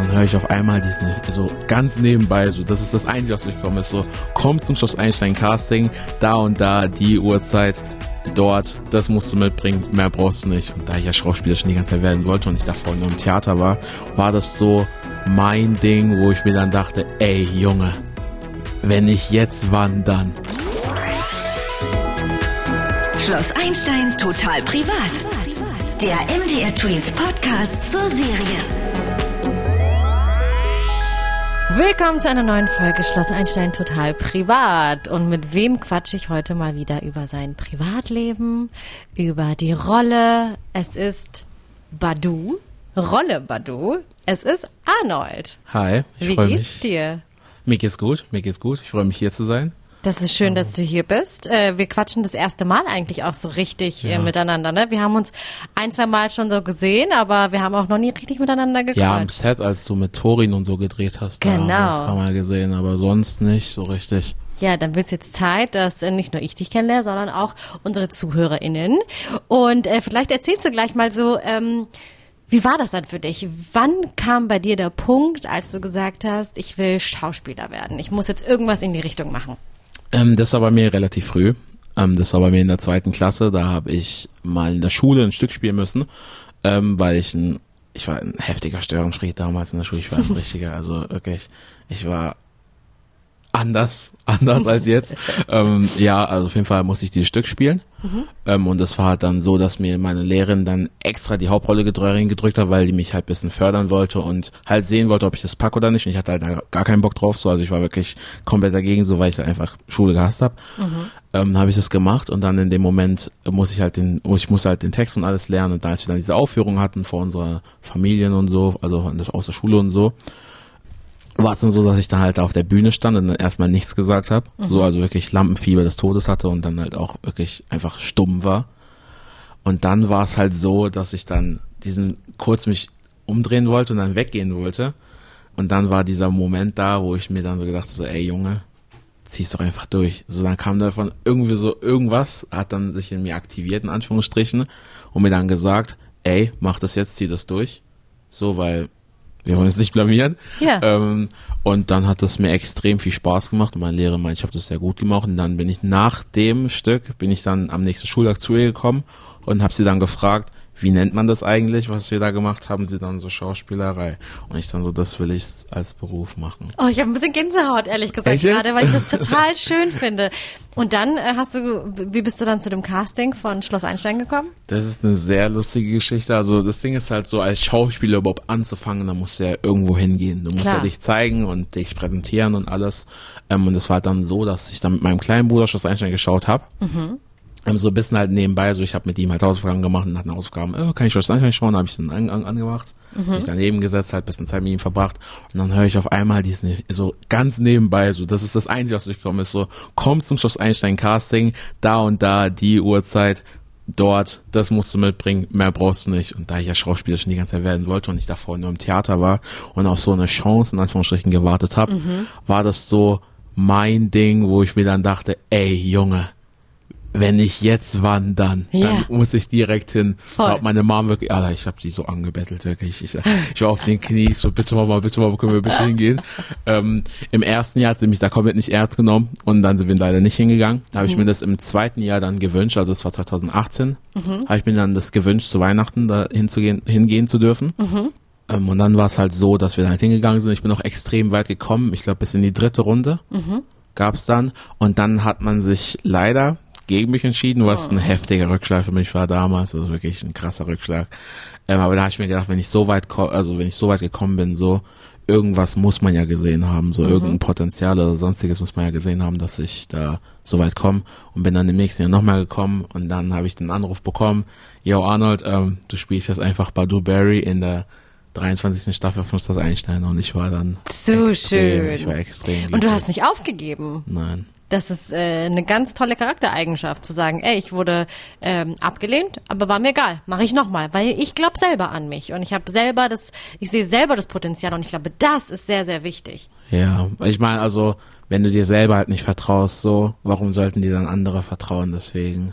dann höre ich auf einmal diesen, so ganz nebenbei, so, das ist das Einzige, was durchkommen ist, so, komm zum Schloss Einstein Casting, da und da, die Uhrzeit, dort, das musst du mitbringen, mehr brauchst du nicht. Und da ich ja Schauspieler schon die ganze Zeit werden wollte und ich davor nur im Theater war, war das so mein Ding, wo ich mir dann dachte, ey Junge, wenn nicht jetzt, wann dann? Schloss Einstein total privat. Der MDR Twins Podcast zur Serie. Willkommen zu einer neuen Folge Schloss Einstein total privat. Und mit wem quatsche ich heute mal wieder über sein Privatleben, über die Rolle. Es ist Badu, Rolle Badu. Es ist Arnold. Hi, ich Wie freue geht's mich. dir? Mir geht's gut, mir geht's gut. Ich freue mich hier zu sein. Das ist schön, dass du hier bist. Äh, wir quatschen das erste Mal eigentlich auch so richtig äh, Ja. miteinander. Ne? Wir haben uns ein, zwei Mal schon so gesehen, aber wir haben auch noch nie richtig miteinander gequatscht. Ja, am Set, als du mit Torin und so gedreht hast, da haben wir Genau. uns ein paar Mal gesehen, aber sonst nicht so richtig. Ja, dann wird's jetzt Zeit, dass äh, nicht nur ich dich kennenlerne, sondern auch unsere ZuhörerInnen. Und vielleicht erzählst du gleich mal so, ähm, wie war das dann für dich? Wann kam bei dir der Punkt, als du gesagt hast, ich will Schauspieler werden? Ich muss jetzt irgendwas in die Richtung machen. Ähm, das war bei mir relativ früh. Ähm, das war bei mir in der zweiten Klasse. Da habe ich mal in der Schule ein Stück spielen müssen, ähm, weil ich ein, ich war ein heftiger Störungsfreak damals in der Schule. Ich war ein richtiger, also wirklich, ich war anders, anders als jetzt. ähm, ja, also auf jeden Fall musste ich dieses Stück spielen. Ähm, und das war halt dann so, dass mir meine Lehrerin dann extra die Hauptrolle gedrückt hat, weil die mich halt bisschen fördern wollte und halt sehen wollte, ob ich das pack oder nicht. Und ich hatte halt gar keinen Bock drauf. So, also ich war wirklich komplett dagegen, so weil ich halt einfach Schule gehasst habe. Ähm, habe ich das gemacht und dann in dem Moment muss ich halt den, ich muss halt den Text und alles lernen. Und da als wir dann diese Aufführung hatten vor unserer Familien und so, also aus der Schule und so, war es dann so, dass ich dann halt auf der Bühne stand und dann erstmal nichts gesagt habe. So, also wirklich Lampenfieber des Todes hatte und dann halt auch wirklich einfach stumm war. Und dann war es halt so, dass ich dann diesen kurz mich umdrehen wollte und dann weggehen wollte. Und dann war dieser Moment da, wo ich mir dann so gedacht habe, so, ey Junge, zieh's doch einfach durch. So, dann kam davon irgendwie so irgendwas, hat dann sich in mir aktiviert, in Anführungsstrichen, und mir dann gesagt, ey, mach das jetzt, zieh das durch. So, weil wir wollen uns nicht blamieren. Ja. Ähm, und dann hat das mir extrem viel Spaß gemacht und meine Lehrer meinte, ich habe das sehr gut gemacht. Und dann bin ich nach dem Stück, bin ich dann am nächsten Schultag zu ihr gekommen und habe sie dann gefragt, wie nennt man das eigentlich, was wir da gemacht haben? Sie dann so Schauspielerei. Und ich dann so, das will ich als Beruf machen. Oh, ich habe ein bisschen Gänsehaut, ehrlich gesagt, gerade, weil ich das total schön finde. Und dann äh, hast du, wie bist du dann zu dem Casting von Schloss Einstein gekommen? Das ist eine sehr lustige Geschichte. Also das Ding ist halt so, als Schauspieler überhaupt anzufangen, da musst du ja irgendwo hingehen. Du musst Klar. ja dich zeigen und dich präsentieren und alles. Ähm, und es war dann so, dass ich dann mit meinem kleinen Bruder Schloss Einstein geschaut habe. Ähm, so ein bisschen halt nebenbei, so ich habe mit ihm halt Hausaufgaben gemacht und hatten Hausaufgaben, äh, kann ich Schloss Einstein schauen, habe ich dann an, an, angemacht. Mich daneben gesetzt, halt ein bisschen Zeit mit ihm verbracht. Und dann höre ich auf einmal diesen, so ganz nebenbei, so das ist das Einzige, was durchgekommen ist, so komm zum Schloss Einstein Casting, da und da, die Uhrzeit, dort, das musst du mitbringen, mehr brauchst du nicht. Und da ich ja Schauspieler schon die ganze Zeit werden wollte und ich davor nur im Theater war und auf so eine Chance in Anführungsstrichen gewartet habe, war das so mein Ding, wo ich mir dann dachte, ey Junge, wenn nicht jetzt, wann dann? Ja. Dann muss ich direkt hin. Voll. So hat meine Mom wirklich, Alter, ich habe sie so angebettelt, wirklich. Ich, ich war auf den Knie, so bitte Mama, bitte Mama, können wir bitte hingehen? Ähm, Im ersten Jahr hat sie mich da komplett nicht ernst genommen und dann sind wir leider nicht hingegangen. Da habe ich mir das im zweiten Jahr dann gewünscht, also das war 2018, habe ich mir dann das gewünscht, zu Weihnachten da hinzugehen, hingehen zu dürfen. Ähm, und dann war es halt so, dass wir dann halt hingegangen sind. Ich bin auch extrem weit gekommen, ich glaube bis in die dritte Runde gab's dann. Und dann hat man sich leider gegen mich entschieden, was ein heftiger Rückschlag für mich war damals. Also wirklich ein krasser Rückschlag. Ähm, aber da habe ich mir gedacht, wenn ich so weit, also wenn ich so weit gekommen bin, so irgendwas muss man ja gesehen haben, so irgendein Potenzial oder sonstiges muss man ja gesehen haben, dass ich da so weit komme und bin dann im nächsten Jahr nochmal gekommen und dann habe ich den Anruf bekommen, yo Arnold, ähm, du spielst jetzt einfach Badu Berry in der 23. Staffel von Stars Einstein und ich war dann So extrem, schön. ich war extrem Und du glücklich. hast nicht aufgegeben. Nein. Das ist äh, eine ganz tolle Charaktereigenschaft, zu sagen, ey, ich wurde ähm, abgelehnt, aber war mir egal, mache ich nochmal, weil ich glaube selber an mich und ich habe selber das, ich sehe selber das Potenzial und ich glaube, das ist sehr, sehr wichtig. Ja, ich meine, also, wenn du dir selber halt nicht vertraust, so, warum sollten dir dann andere vertrauen? Deswegen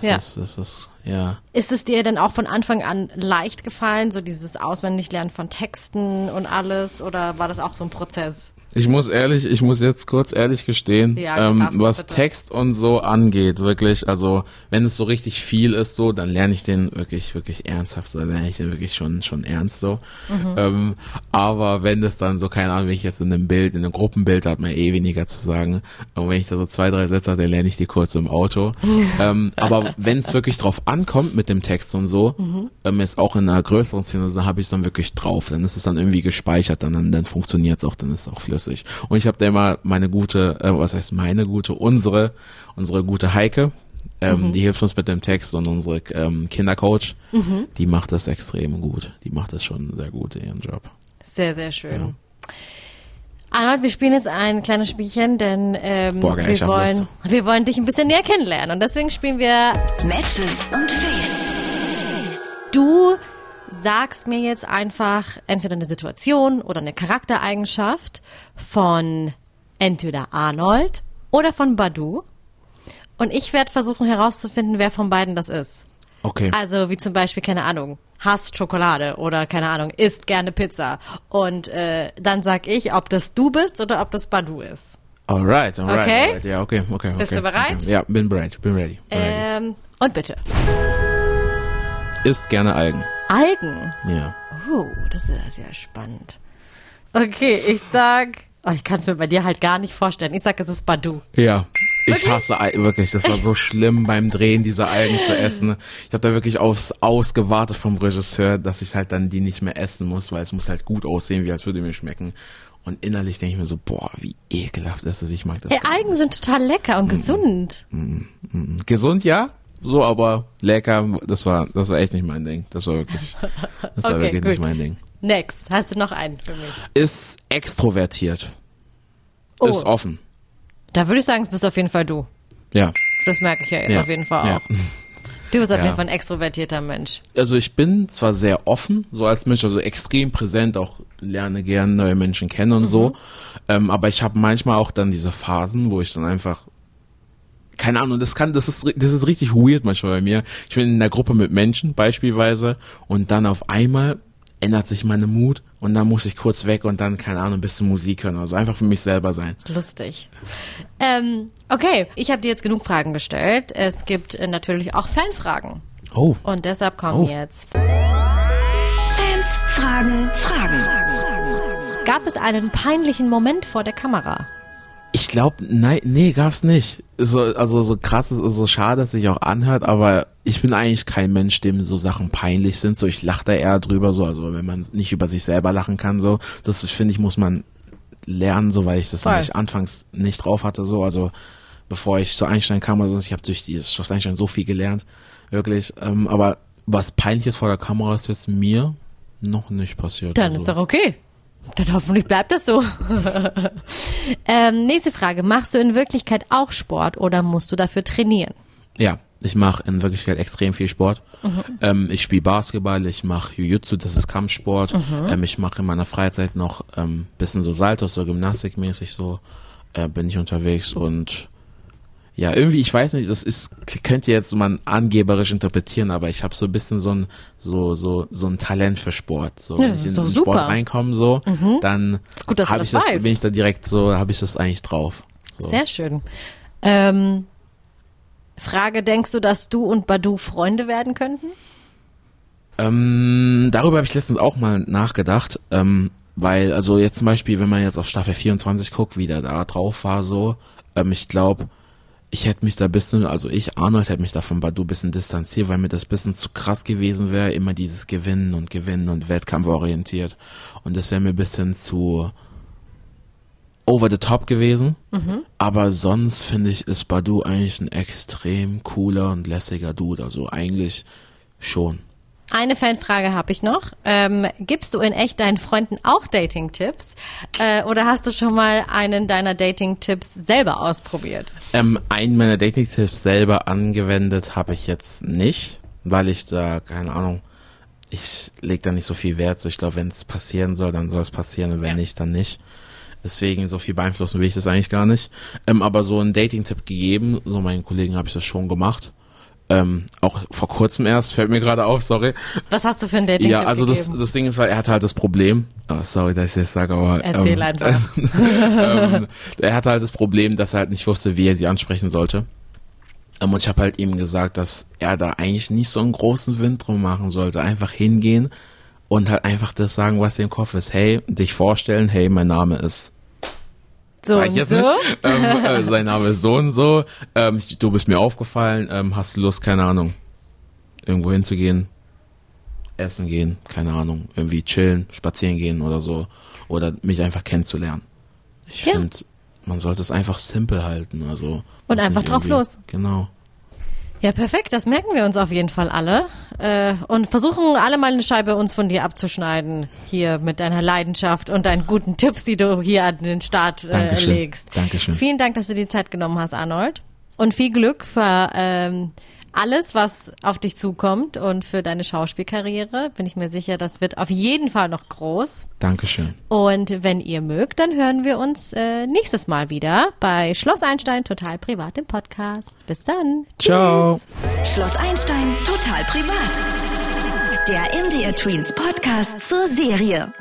Es Ja. ist, es ist, ja. Ist es dir denn auch von Anfang an leicht gefallen, so dieses Auswendiglernen von Texten und alles? Oder war das auch so ein Prozess? Ich muss ehrlich, ich muss jetzt kurz ehrlich gestehen, Ja, ähm, was bitte. Text und so angeht, wirklich, also wenn es so richtig viel ist, so, dann lerne ich den wirklich, wirklich ernsthaft, so, dann lerne ich den wirklich schon, schon ernst, so. Mhm. Ähm, aber wenn es dann so, keine Ahnung, wenn ich jetzt in einem Bild, in einem Gruppenbild, da hat man eh weniger zu sagen. Und wenn ich da so zwei, drei Sätze habe, dann lerne ich die kurz im Auto. ähm, aber wenn es wirklich drauf ankommt mit dem Text und so, Mhm. ähm, jetzt auch in einer größeren Szene, dann habe ich es dann wirklich drauf. Dann ist es dann irgendwie gespeichert, dann, dann, dann funktioniert es auch, dann ist es auch flüssig. Und ich habe da immer meine gute, äh, was heißt meine gute, unsere, unsere gute Heike, ähm, Mhm. die hilft uns mit dem Text und unsere ähm, Kindercoach, die macht das extrem gut. Die macht das schon sehr gut, ihren Job. Sehr, sehr schön. Arnold, wir spielen jetzt ein kleines Spielchen, denn ähm, Boah, wir, wollen, wir wollen dich ein bisschen näher kennenlernen. Und deswegen spielen wir Matches und Fails. Du sagst mir jetzt einfach entweder eine Situation oder eine Charaktereigenschaft von entweder Arnold oder von Badu. Und ich werde versuchen herauszufinden, wer von beiden das ist. Okay. Also wie zum Beispiel, keine Ahnung, hasst Schokolade oder keine Ahnung, isst gerne Pizza. Und äh, dann sag ich, ob das du bist oder ob das Badu ist. Alright, alright, Okay? alright. Ja, okay, okay. Bist okay, du bereit? Okay. Ja, bin bereit, bin ready. Bin ready. Ähm, und bitte. Isst gerne Algen. Algen. Ja. Oh, das ist ja spannend. Okay, ich sag. Oh, ich kann es mir bei dir halt gar nicht vorstellen. Ich sag, es ist Badu. Ja. Ich hasse Al wirklich, das war so schlimm beim Drehen dieser Algen zu essen. Ich habe da wirklich aufs Aus gewartet vom Regisseur, dass ich halt dann die nicht mehr essen muss, weil es muss halt gut aussehen, wie als würde mir schmecken. Und innerlich denke ich mir so, boah, wie ekelhaft ist das, ich mag das. Ey, Algen nicht. sind total lecker und gesund. Gesund, ja, so, aber lecker, das war, das war echt nicht mein Ding. Das war wirklich, das war Okay, wirklich nicht mein Ding. Next, hast du noch einen für mich? Ist extrovertiert. Oh. Ist offen. Da würde ich sagen, es bist auf jeden Fall du. Ja. Das merke ich ja jetzt ja. auf jeden Fall ja. auch. Du bist auf Ja. jeden Fall ein extrovertierter Mensch. also ich bin zwar sehr offen, so als Mensch, also extrem präsent, auch lerne gern neue Menschen kennen und so, ähm, aber ich habe manchmal auch dann diese Phasen, wo ich dann einfach keine Ahnung, das kann, das ist, das ist richtig weird manchmal bei mir. Ich bin in der Gruppe mit Menschen beispielsweise und dann auf einmal ändert sich meine Mut und dann muss ich kurz weg und dann, keine Ahnung, ein bisschen Musik hören, also einfach für mich selber sein. Lustig. Ähm, okay, ich habe dir jetzt genug Fragen gestellt. Es gibt äh, natürlich auch Fanfragen. Oh, Und deshalb kommen Oh. jetzt. Fans fragen Fragen. Gab es einen peinlichen Moment vor der Kamera? Ich glaube, nein, nee, gab's nicht. So, also so krass ist, so schade, dass sich auch anhört, aber ich bin eigentlich kein Mensch, dem so Sachen peinlich sind. So, ich lache da eher drüber, so, also wenn man nicht über sich selber lachen kann, so, das finde ich, muss man lernen, so, weil ich das nämlich anfangs nicht drauf hatte, so, also bevor ich zu Einstein kam, also ich habe durch dieses Schloss Einstein so viel gelernt, wirklich. Ähm, aber was peinliches vor der Kamera ist jetzt mir noch nicht passiert. Dann also. ist doch okay. Dann hoffentlich bleibt das so. ähm, nächste Frage. Machst du in Wirklichkeit auch Sport oder musst du dafür trainieren? Ja, ich mache in Wirklichkeit extrem viel Sport. Ähm, ich spiele Basketball, ich mache Jiu-Jitsu, das ist Kampfsport. Ähm, ich mache in meiner Freizeit noch ähm, bisschen so Saltos, so gymnastikmäßig so äh, bin ich unterwegs und ja, irgendwie, ich weiß nicht, das ist, könnte jetzt man angeberisch interpretieren, aber ich habe so ein bisschen so ein, so, so, so ein Talent für Sport. So, Ja, wenn das ich ist in den super. Sport reinkomme, so, dann dass du habe ich das, weißt. bin ich da direkt so, habe ich das eigentlich drauf. So. Sehr schön. Ähm, Frage, denkst du, dass du und Badu Freunde werden könnten? Ähm, darüber habe ich letztens auch mal nachgedacht, ähm, weil, also jetzt zum Beispiel, wenn man jetzt auf Staffel 24 guckt, wie der da drauf war, so, ähm, ich glaube, ich hätte mich da bisschen, also ich, Arnold, hätte mich da von Badu bisschen distanziert, weil mir das bisschen zu krass gewesen wäre, immer dieses Gewinnen und Gewinnen und Wettkampf orientiert. Und das wäre mir bisschen zu over the top gewesen. Aber sonst finde ich, ist Badu eigentlich ein extrem cooler und lässiger Dude. Also eigentlich schon. Eine Fanfrage habe ich noch. Ähm, gibst du in echt deinen Freunden auch Dating-Tipps? Äh, oder hast du schon mal einen deiner Dating-Tipps selber ausprobiert? Ähm, einen meiner Dating-Tipps selber angewendet habe ich jetzt nicht, weil ich da, keine Ahnung, ich leg da nicht so viel Wert. Ich glaube, wenn es passieren soll, dann soll es passieren und wenn Ja. nicht, dann nicht. Deswegen so viel beeinflussen will ich das eigentlich gar nicht. Ähm, aber so einen Dating-Tipp gegeben, so meinen Kollegen habe ich das schon gemacht. Ähm, auch vor kurzem erst, fällt mir gerade auf, sorry. Was hast du für ein Dating Ja, also das, das Ding ist halt, er hatte halt das Problem, oh, sorry, dass ich das sage, aber Erzähl ähm, einfach. ähm, er hatte halt das Problem, dass er halt nicht wusste, wie er sie ansprechen sollte. Ähm, und ich habe halt ihm gesagt, dass er da eigentlich nicht so einen großen Wind drum machen sollte. Einfach hingehen und halt einfach das sagen, was im Kopf ist. Hey, dich vorstellen, hey, mein Name ist so sag ich jetzt so. nicht. Ähm, äh, sein Name ist so und so. Ähm, du bist mir aufgefallen. Ähm, hast du Lust, keine Ahnung, irgendwo hinzugehen, essen gehen, keine Ahnung, irgendwie chillen, spazieren gehen oder so. Oder mich einfach kennenzulernen. Ich Ja. finde, man sollte es einfach simpel halten. Also Und einfach drauf los. Genau. Ja, perfekt. Das merken wir uns auf jeden Fall alle. Äh, und versuchen alle mal eine Scheibe uns von dir abzuschneiden. Hier mit deiner Leidenschaft und deinen guten Tipps, die du hier an den Start äh, Dankeschön. legst. Dankeschön. Vielen Dank, dass du die Zeit genommen hast, Arnold. Und viel Glück für ähm, alles, was auf dich zukommt und für deine Schauspielkarriere. Bin ich mir sicher, das wird auf jeden Fall noch groß. Dankeschön. Und wenn ihr mögt, dann hören wir uns äh, nächstes Mal wieder bei Schloss Einstein total privat im Podcast. Bis dann. Ciao. Schloss Einstein total privat. Der MDR Tweens Podcast zur Serie.